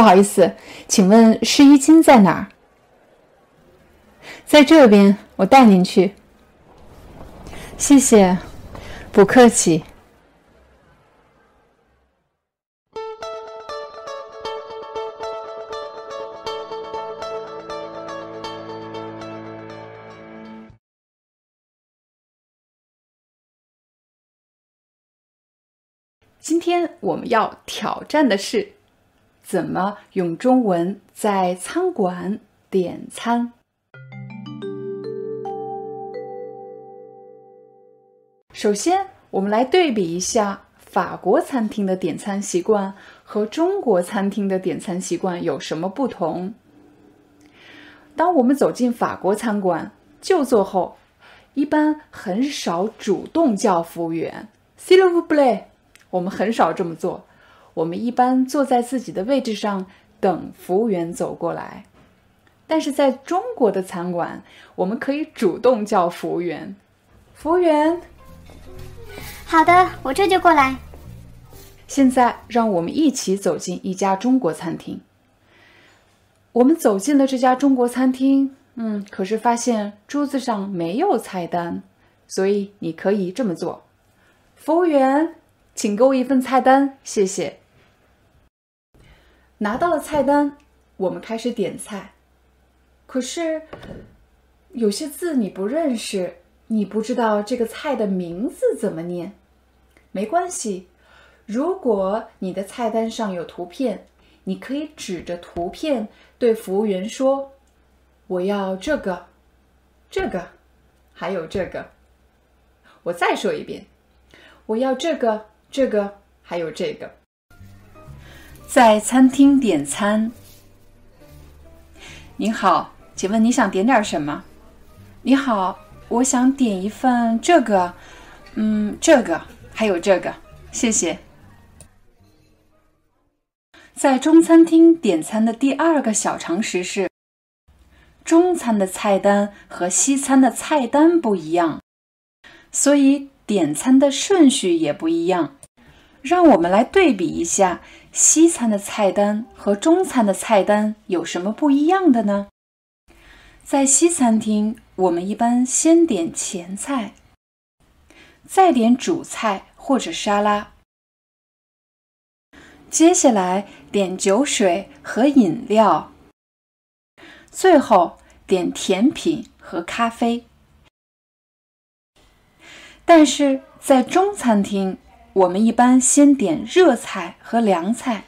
不好意思，请问试衣巾在哪儿？在这边，我带您去。谢谢，不客气。今天我们要挑战的是，怎么用中文在餐馆点餐。首先，我们来对比一下法国餐厅的点餐习惯和中国餐厅的点餐习惯有什么不同。当我们走进法国餐馆就座后，一般很少主动叫服务员 “s'il vous plaît”。我们很少这么做，我们一般坐在自己的位置上等服务员走过来。但是在中国的餐馆，我们可以主动叫服务员。服务员，
好的，我这就过来。
现在让我们一起走进一家中国餐厅。我们走进了这家中国餐厅，嗯，可是发现桌子上没有菜单，所以你可以这么做，服务员。请给我一份菜单，谢谢。拿到了菜单，我们开始点菜。可是有些字你不认识，你不知道这个菜的名字怎么念。没关系，如果你的菜单上有图片，你可以指着图片对服务员说：“我要这个，这个，还有这个。”我再说一遍，我要这个。这个还有这个，在餐厅点餐。您好，请问你想点点什么？你好，我想点一份这个，嗯，这个还有这个，谢谢。在中餐厅点餐的第二个小常识是，中餐的菜单和西餐的菜单不一样，所以点餐的顺序也不一样。让我们来对比一下西餐的菜单和中餐的菜单有什么不一样的呢？在西餐厅，我们一般先点前菜，再点主菜或者沙拉，接下来点酒水和饮料，最后点甜品和咖啡。但是在中餐厅，我们一般先点热菜和凉菜，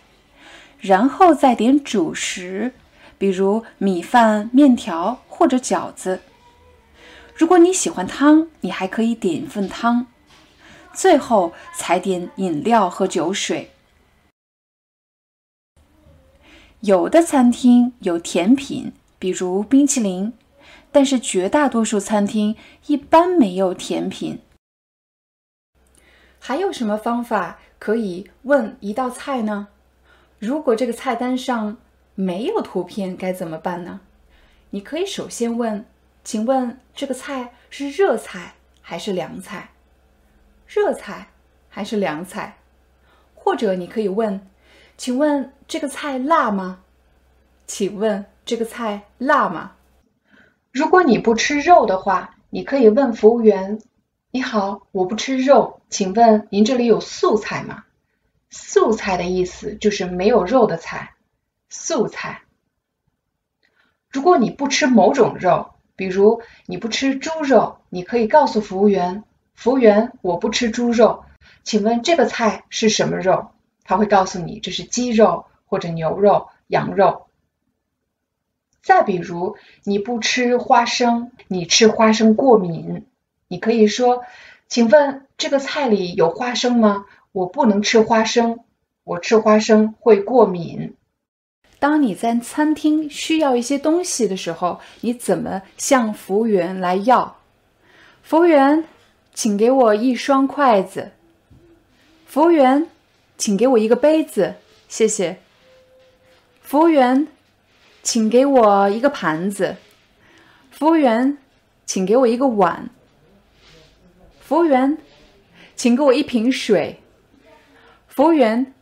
然后再点主食，比如米饭、面条或者饺子。如果你喜欢汤，你还可以点一份汤，最后才点饮料和酒水。有的餐厅有甜品，比如冰淇淋，但是绝大多数餐厅一般没有甜品。还有什么方法可以问一道菜呢？如果这个菜单上没有图片，该怎么办呢？你可以首先问：“请问这个菜是热菜还是凉菜？热菜还是凉菜？”或者你可以问：“请问这个菜辣吗？请问这个菜辣吗？”如果你不吃肉的话，你可以问服务员。你好，我不吃肉，请问您这里有素菜吗？素菜的意思就是没有肉的菜，素菜。如果你不吃某种肉，比如你不吃猪肉，你可以告诉服务员：“服务员，我不吃猪肉，请问这个菜是什么肉？”他会告诉你这是鸡肉或者牛肉、羊肉。再比如你不吃花生，你吃花生过敏。你可以说：“请问这个菜里有花生吗？我不能吃花生，我吃花生会过敏。当你在餐厅需要一些东西的时候，你怎么向服务员来要？服务员，请给我一双筷子。服务员，请给我一个杯子，谢谢。服务员，请给我一个盘子。服务员，请给我一个碗。服务员，请给我一瓶水。服务员，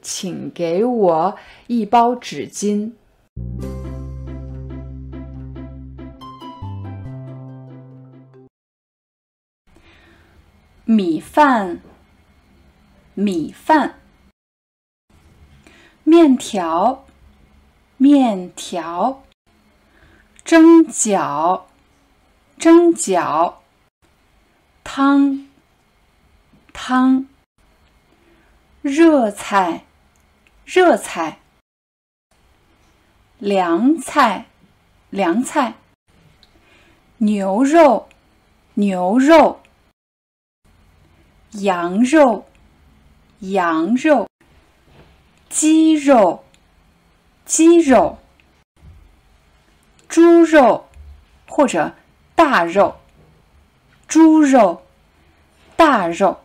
请给我一包纸巾。米饭，米饭。面条，面条。蒸饺，蒸饺。汤，汤。热菜，热菜。凉菜，凉菜。牛肉，牛肉。羊肉，羊肉。鸡肉，鸡肉。猪肉，或者大肉。猪肉，大肉。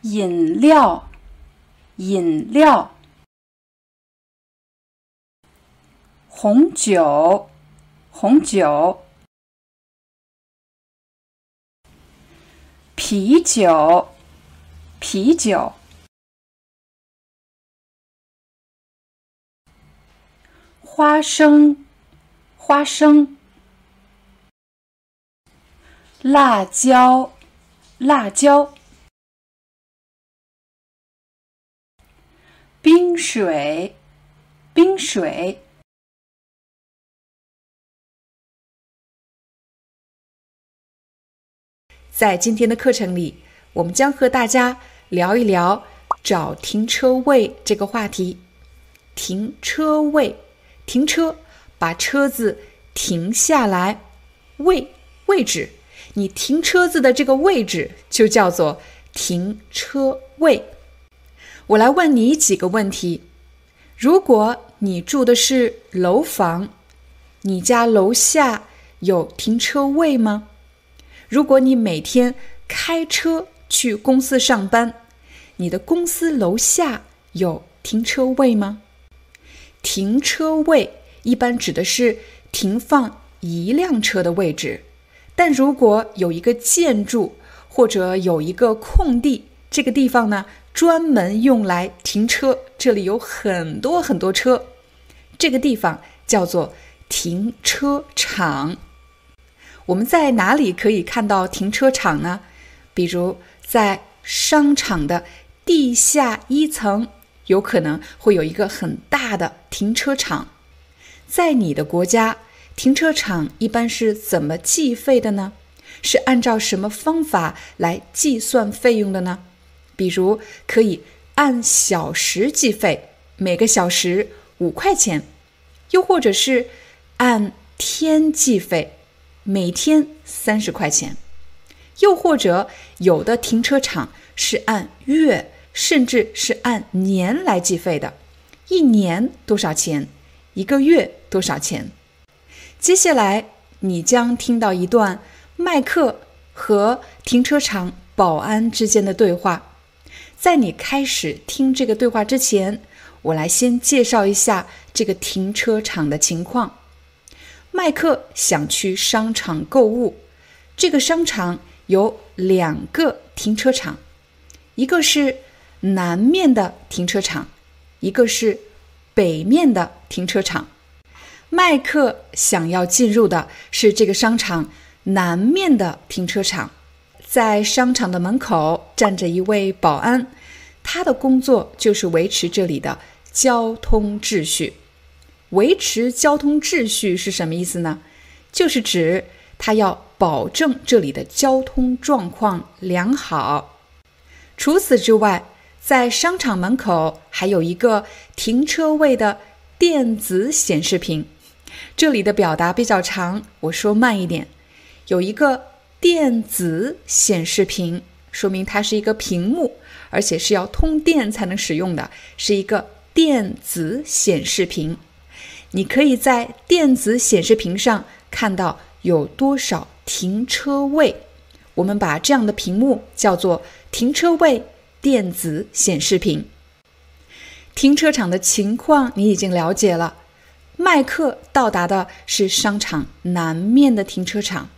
饮料，饮料。红酒，红酒。啤酒，啤酒。花生，花生。辣椒，辣椒。冰水，冰水。在今天的课程里，我们将和大家聊一聊找停车位这个话题。停车位。停车，把车子停下来。位位置，你停车子的这个位置就叫做停车位。我来问你几个问题：如果你住的是楼房，你家楼下有停车位吗？如果你每天开车去公司上班，你的公司楼下有停车位吗？停车位一般指的是停放一辆车的位置，但如果有一个建筑或者有一个空地，这个地方呢专门用来停车，这里有很多很多车，这个地方叫做停车场。我们在哪里可以看到停车场呢？比如在商场的地下一层。有可能会有一个很大的停车场，在你的国家，停车场一般是怎么计费的呢？是按照什么方法来计算费用的呢？比如可以按小时计费，每个小时五块钱；又或者是按天计费，每天三十块钱；又或者有的停车场是按月。甚至是按年来计费的，一年多少钱？一个月多少钱？接下来你将听到一段麦克和停车场保安之间的对话。在你开始听这个对话之前，我来先介绍一下这个停车场的情况。麦克想去商场购物，这个商场有两个停车场，一个是。南面的停车场，一个是北面的停车场。麦克想要进入的是这个商场南面的停车场。在商场的门口站着一位保安，他的工作就是维持这里的交通秩序。维持交通秩序是什么意思呢？就是指他要保证这里的交通状况良好。除此之外，在商场门口还有一个停车位的电子显示屏，这里的表达比较长，我说慢一点。有一个电子显示屏，说明它是一个屏幕，而且是要通电才能使用的，是一个电子显示屏。你可以在电子显示屏上看到有多少停车位。我们把这样的屏幕叫做停车位电子显示屏。停车场的情况你已经了解了。麦克到达的是商场南面的停车场，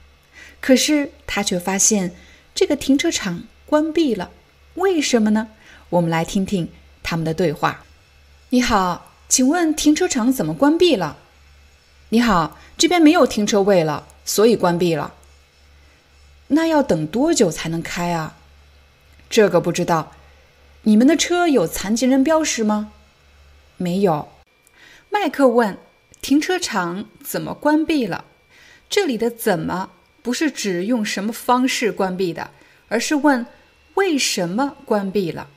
可是他却发现这个停车场关闭了。为什么呢？我们来听听他们的对话。你好，请问停车场怎么关闭了？你好，这边没有停车位了，所以关闭了。那要等多久才能开啊？这个不知道。你们的车有残疾人标识吗？没有。麦克问：“停车场怎么关闭了？”这里的“怎么”不是指用什么方式关闭的，而是问为什么关闭了。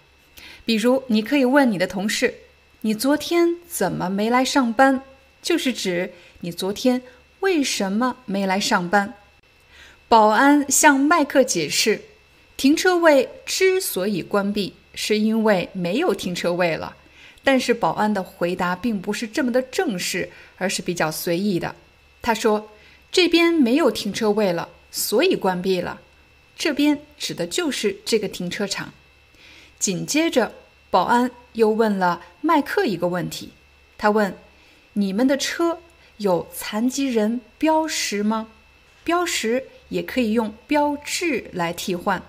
比如，你可以问你的同事：“你昨天怎么没来上班？”就是指你昨天为什么没来上班。保安向麦克解释，停车位之所以关闭，是因为没有停车位了。但是保安的回答并不是这么的正式，而是比较随意的。他说：“这边没有停车位了，所以关闭了。”这边指的就是这个停车场。紧接着，保安又问了麦克一个问题。他问：“你们的车有残疾人标识吗？”标识。也可以用标志来替换，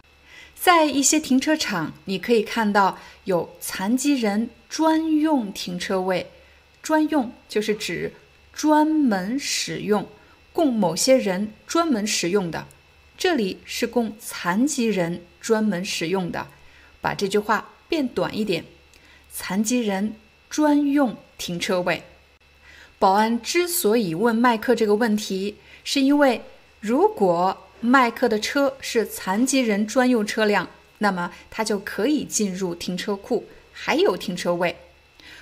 在一些停车场，你可以看到有残疾人专用停车位。专用就是指专门使用，供某些人专门使用的。这里是供残疾人专门使用的。把这句话变短一点：残疾人专用停车位。保安之所以问麦克这个问题，是因为。如果麦克的车是残疾人专用车辆，那么他就可以进入停车库，还有停车位。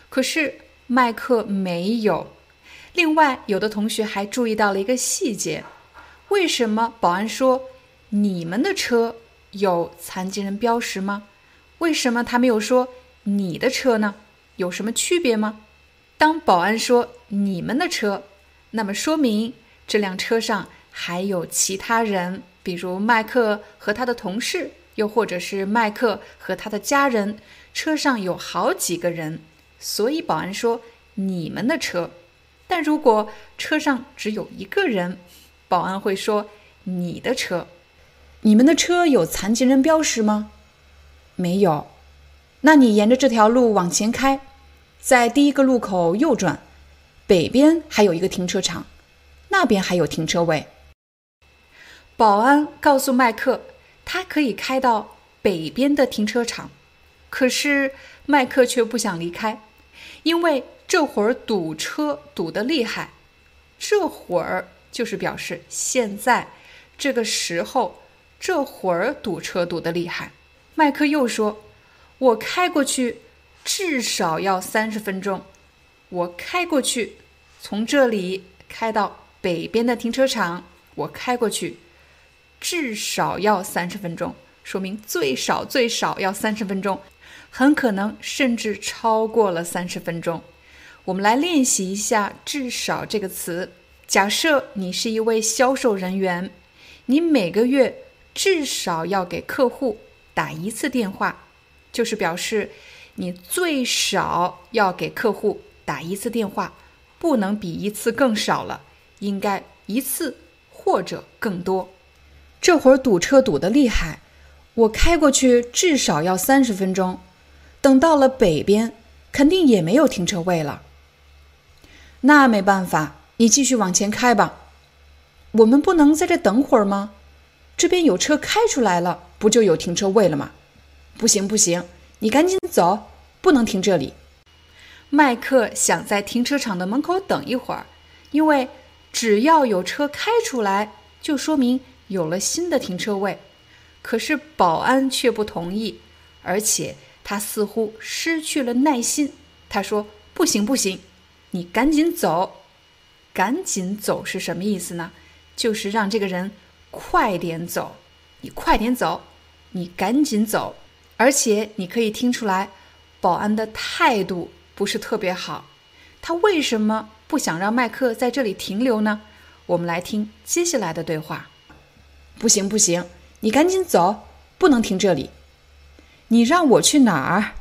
可是麦克没有。另外，有的同学还注意到了一个细节：为什么保安说你们的车有残疾人标识吗？为什么他没有说你的车呢？有什么区别吗？当保安说你们的车，那么说明这辆车上。还有其他人，比如麦克和他的同事，又或者是麦克和他的家人。车上有好几个人，所以保安说你们的车。但如果车上只有一个人，保安会说你的车。你们的车有残疾人标识吗？没有。那你沿着这条路往前开，在第一个路口右转，北边还有一个停车场，那边还有停车位。保安告诉麦克，他可以开到北边的停车场，可是麦克却不想离开，因为这会儿堵车堵得厉害。这会儿就是表示现在这个时候，这会儿堵车堵得厉害。麦克又说：“我开过去至少要三十分钟，我开过去，从这里开到北边的停车场，我开过去。”至少要三十分钟，说明最少最少要三十分钟，很可能甚至超过了三十分钟。我们来练习一下“至少”这个词。假设你是一位销售人员，你每个月至少要给客户打一次电话，就是表示你最少要给客户打一次电话，不能比一次更少了，应该一次或者更多。这会儿堵车堵得厉害，我开过去至少要三十分钟。等到了北边，肯定也没有停车位了。那没办法，你继续往前开吧。我们不能在这等会儿吗？这边有车开出来了，不就有停车位了吗？不行不行，你赶紧走，不能停这里。麦克想在停车场的门口等一会儿，因为只要有车开出来，就说明。有了新的停车位，可是保安却不同意，而且他似乎失去了耐心。他说：“不行，不行，你赶紧走，赶紧走是什么意思呢？就是让这个人快点走，你快点走，你赶紧走。而且你可以听出来，保安的态度不是特别好。他为什么不想让麦克在这里停留呢？我们来听接下来的对话。不行不行，你赶紧走，不能停这里。你让我去哪儿？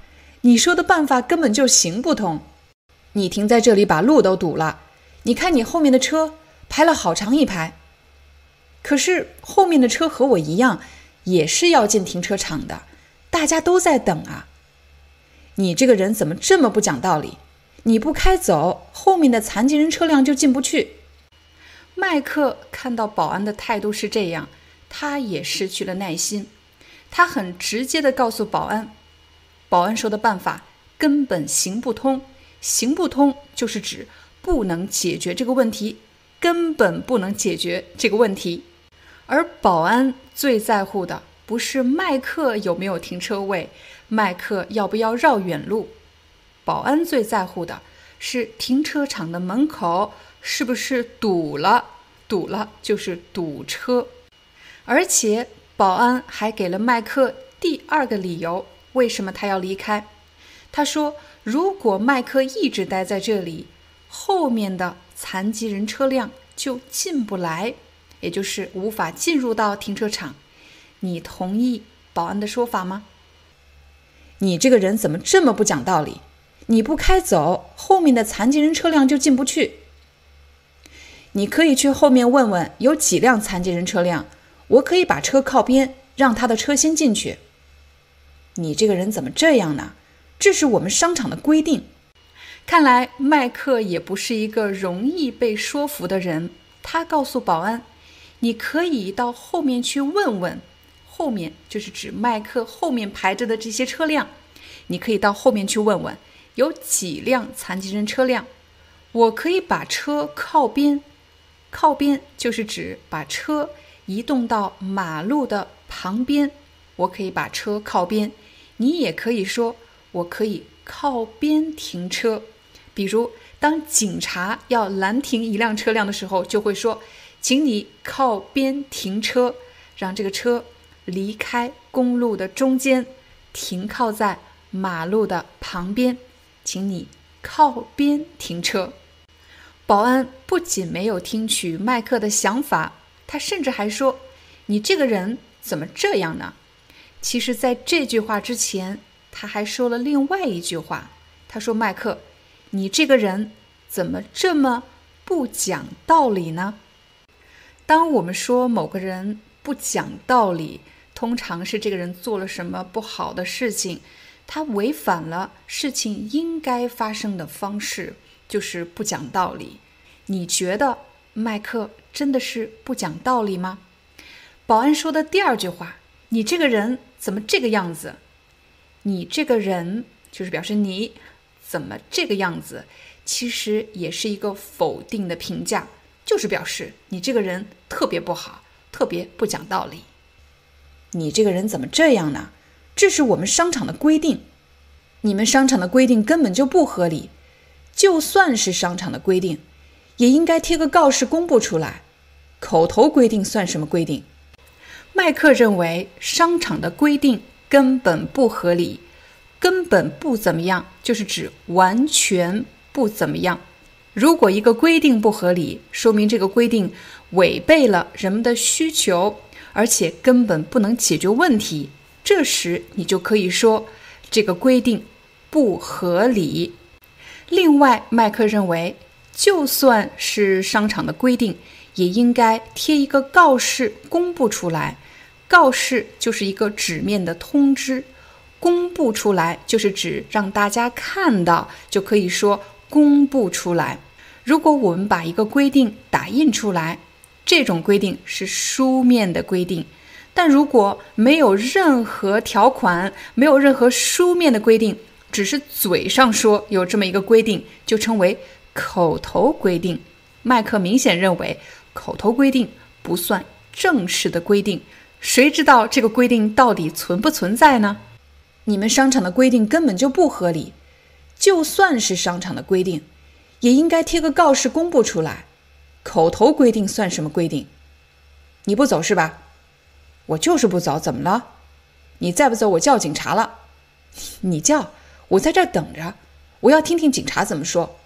你说的办法根本就行不通。你停在这里把路都堵了。你看你后面的车排了好长一排。可是后面的车和我一样，也是要进停车场的。大家都在等啊！你这个人怎么这么不讲道理？你不开走，后面的残疾人车辆就进不去。麦克看到保安的态度是这样，他也失去了耐心。他很直接的告诉保安：“保安说的办法根本行不通，行不通就是指不能解决这个问题，根本不能解决这个问题。”而保安最在乎的。不是麦克有没有停车位，麦克要不要绕远路？保安最在乎的是停车场的门口是不是堵了？堵了就是堵车。而且保安还给了麦克第二个理由，为什么他要离开？他说，如果麦克一直待在这里，后面的残疾人车辆就进不来，也就是无法进入到停车场。你同意保安的说法吗？你这个人怎么这么不讲道理？你不开走，后面的残疾人车辆就进不去。你可以去后面问问有几辆残疾人车辆，我可以把车靠边，让他的车先进去。你这个人怎么这样呢？这是我们商场的规定。看来麦克也不是一个容易被说服的人。他告诉保安：“你可以到后面去问问。”后面就是指麦克后面排着的这些车辆，你可以到后面去问问，有几辆残疾人车辆。我可以把车靠边，靠边就是指把车移动到马路的旁边。我可以把车靠边，你也可以说我可以靠边停车。比如，当警察要拦停一辆车辆的时候，就会说，请你靠边停车，让这个车。离开公路的中间，停靠在马路的旁边，请你靠边停车。保安不仅没有听取麦克的想法，他甚至还说：“你这个人怎么这样呢？”其实，在这句话之前，他还说了另外一句话。他说：“麦克，你这个人怎么这么不讲道理呢？”当我们说某个人不讲道理，通常是这个人做了什么不好的事情，他违反了事情应该发生的方式，就是不讲道理。你觉得麦克真的是不讲道理吗？保安说的第二句话：“你这个人怎么这个样子？”你这个人就是表示你怎么这个样子，其实也是一个否定的评价，就是表示你这个人特别不好，特别不讲道理。你这个人怎么这样呢？这是我们商场的规定，你们商场的规定根本就不合理。就算是商场的规定，也应该贴个告示公布出来。口头规定算什么规定？麦克认为商场的规定根本不合理，根本不怎么样，就是指完全不怎么样。如果一个规定不合理，说明这个规定违背了人们的需求。而且根本不能解决问题，这时你就可以说这个规定不合理。另外，麦克认为，就算是商场的规定，也应该贴一个告示公布出来。告示就是一个纸面的通知，公布出来就是指让大家看到，就可以说公布出来。如果我们把一个规定打印出来。这种规定是书面的规定，但如果没有任何条款，没有任何书面的规定，只是嘴上说有这么一个规定，就称为口头规定。麦克明显认为，口头规定不算正式的规定，谁知道这个规定到底存不存在呢？你们商场的规定根本就不合理，就算是商场的规定，也应该贴个告示公布出来。口头规定算什么规定？你不走是吧？我就是不走，怎么了？你再不走，我叫警察了。你叫，我在这儿等着，我要听听警察怎么说。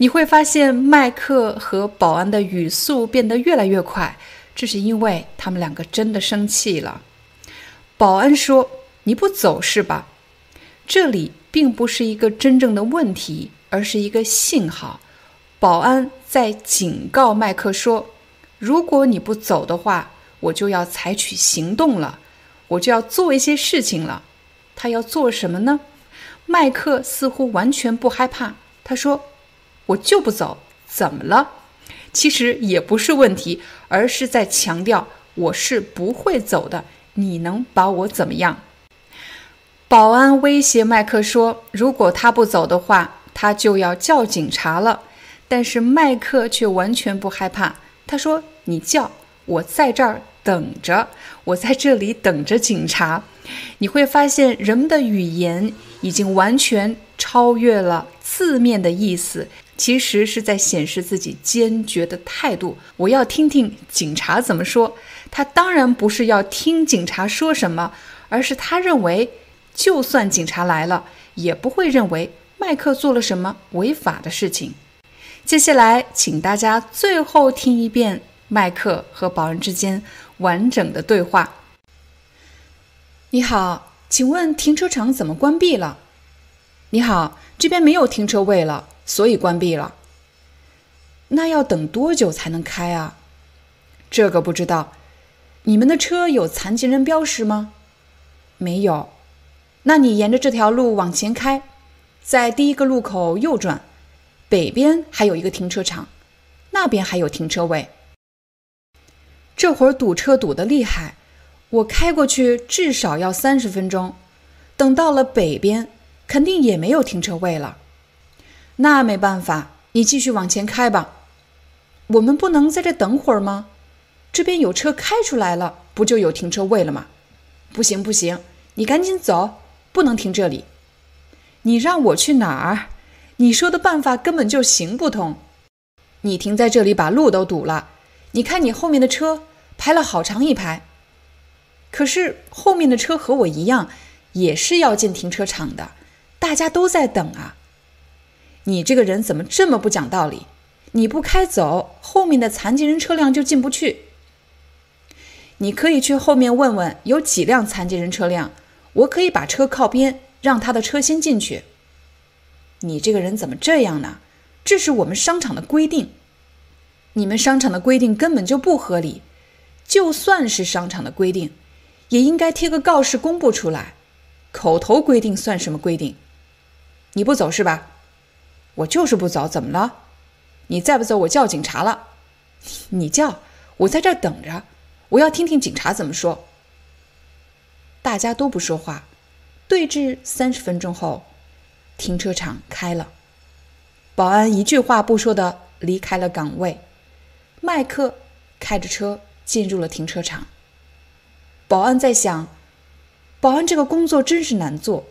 你会发现麦克和保安的语速变得越来越快，这是因为他们两个真的生气了。保安说：“你不走是吧？”这里并不是一个真正的问题，而是一个信号。保安在警告麦克说：“如果你不走的话，我就要采取行动了，我就要做一些事情了。”他要做什么呢？麦克似乎完全不害怕。他说。我就不走，怎么了？其实也不是问题，而是在强调我是不会走的。你能把我怎么样？保安威胁麦克说：“如果他不走的话，他就要叫警察了。”但是麦克却完全不害怕。他说：“你叫，我在这儿等着，我在这里等着警察。”你会发现，人们的语言已经完全超越了字面的意思。其实是在显示自己坚决的态度。我要听听警察怎么说。他当然不是要听警察说什么，而是他认为，就算警察来了，也不会认为麦克做了什么违法的事情。接下来，请大家最后听一遍麦克和保安之间完整的对话。你好，请问停车场怎么关闭了？你好，这边没有停车位了。所以关闭了。那要等多久才能开啊？这个不知道。你们的车有残疾人标识吗？没有。那你沿着这条路往前开，在第一个路口右转，北边还有一个停车场，那边还有停车位。这会儿堵车堵得厉害，我开过去至少要三十分钟。等到了北边，肯定也没有停车位了。那没办法，你继续往前开吧。我们不能在这等会儿吗？这边有车开出来了，不就有停车位了吗？不行不行，你赶紧走，不能停这里。你让我去哪儿？你说的办法根本就行不通。你停在这里，把路都堵了。你看你后面的车排了好长一排，可是后面的车和我一样，也是要进停车场的，大家都在等啊。你这个人怎么这么不讲道理？你不开走，后面的残疾人车辆就进不去。你可以去后面问问有几辆残疾人车辆，我可以把车靠边，让他的车先进去。你这个人怎么这样呢？这是我们商场的规定，你们商场的规定根本就不合理。就算是商场的规定，也应该贴个告示公布出来。口头规定算什么规定？你不走是吧？我就是不走，怎么了？你再不走，我叫警察了。你叫，我在这儿等着，我要听听警察怎么说。大家都不说话，对峙三十分钟后，停车场开了，保安一句话不说的离开了岗位，麦克开着车进入了停车场。保安在想，保安这个工作真是难做，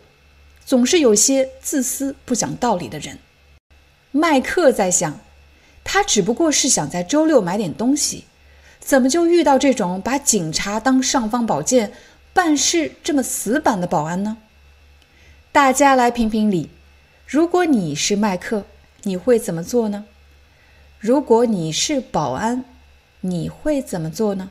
总是有些自私不讲道理的人。麦克在想，他只不过是想在周六买点东西，怎么就遇到这种把警察当尚方宝剑、办事这么死板的保安呢？大家来评评理，如果你是麦克，你会怎么做呢？如果你是保安，你会怎么做呢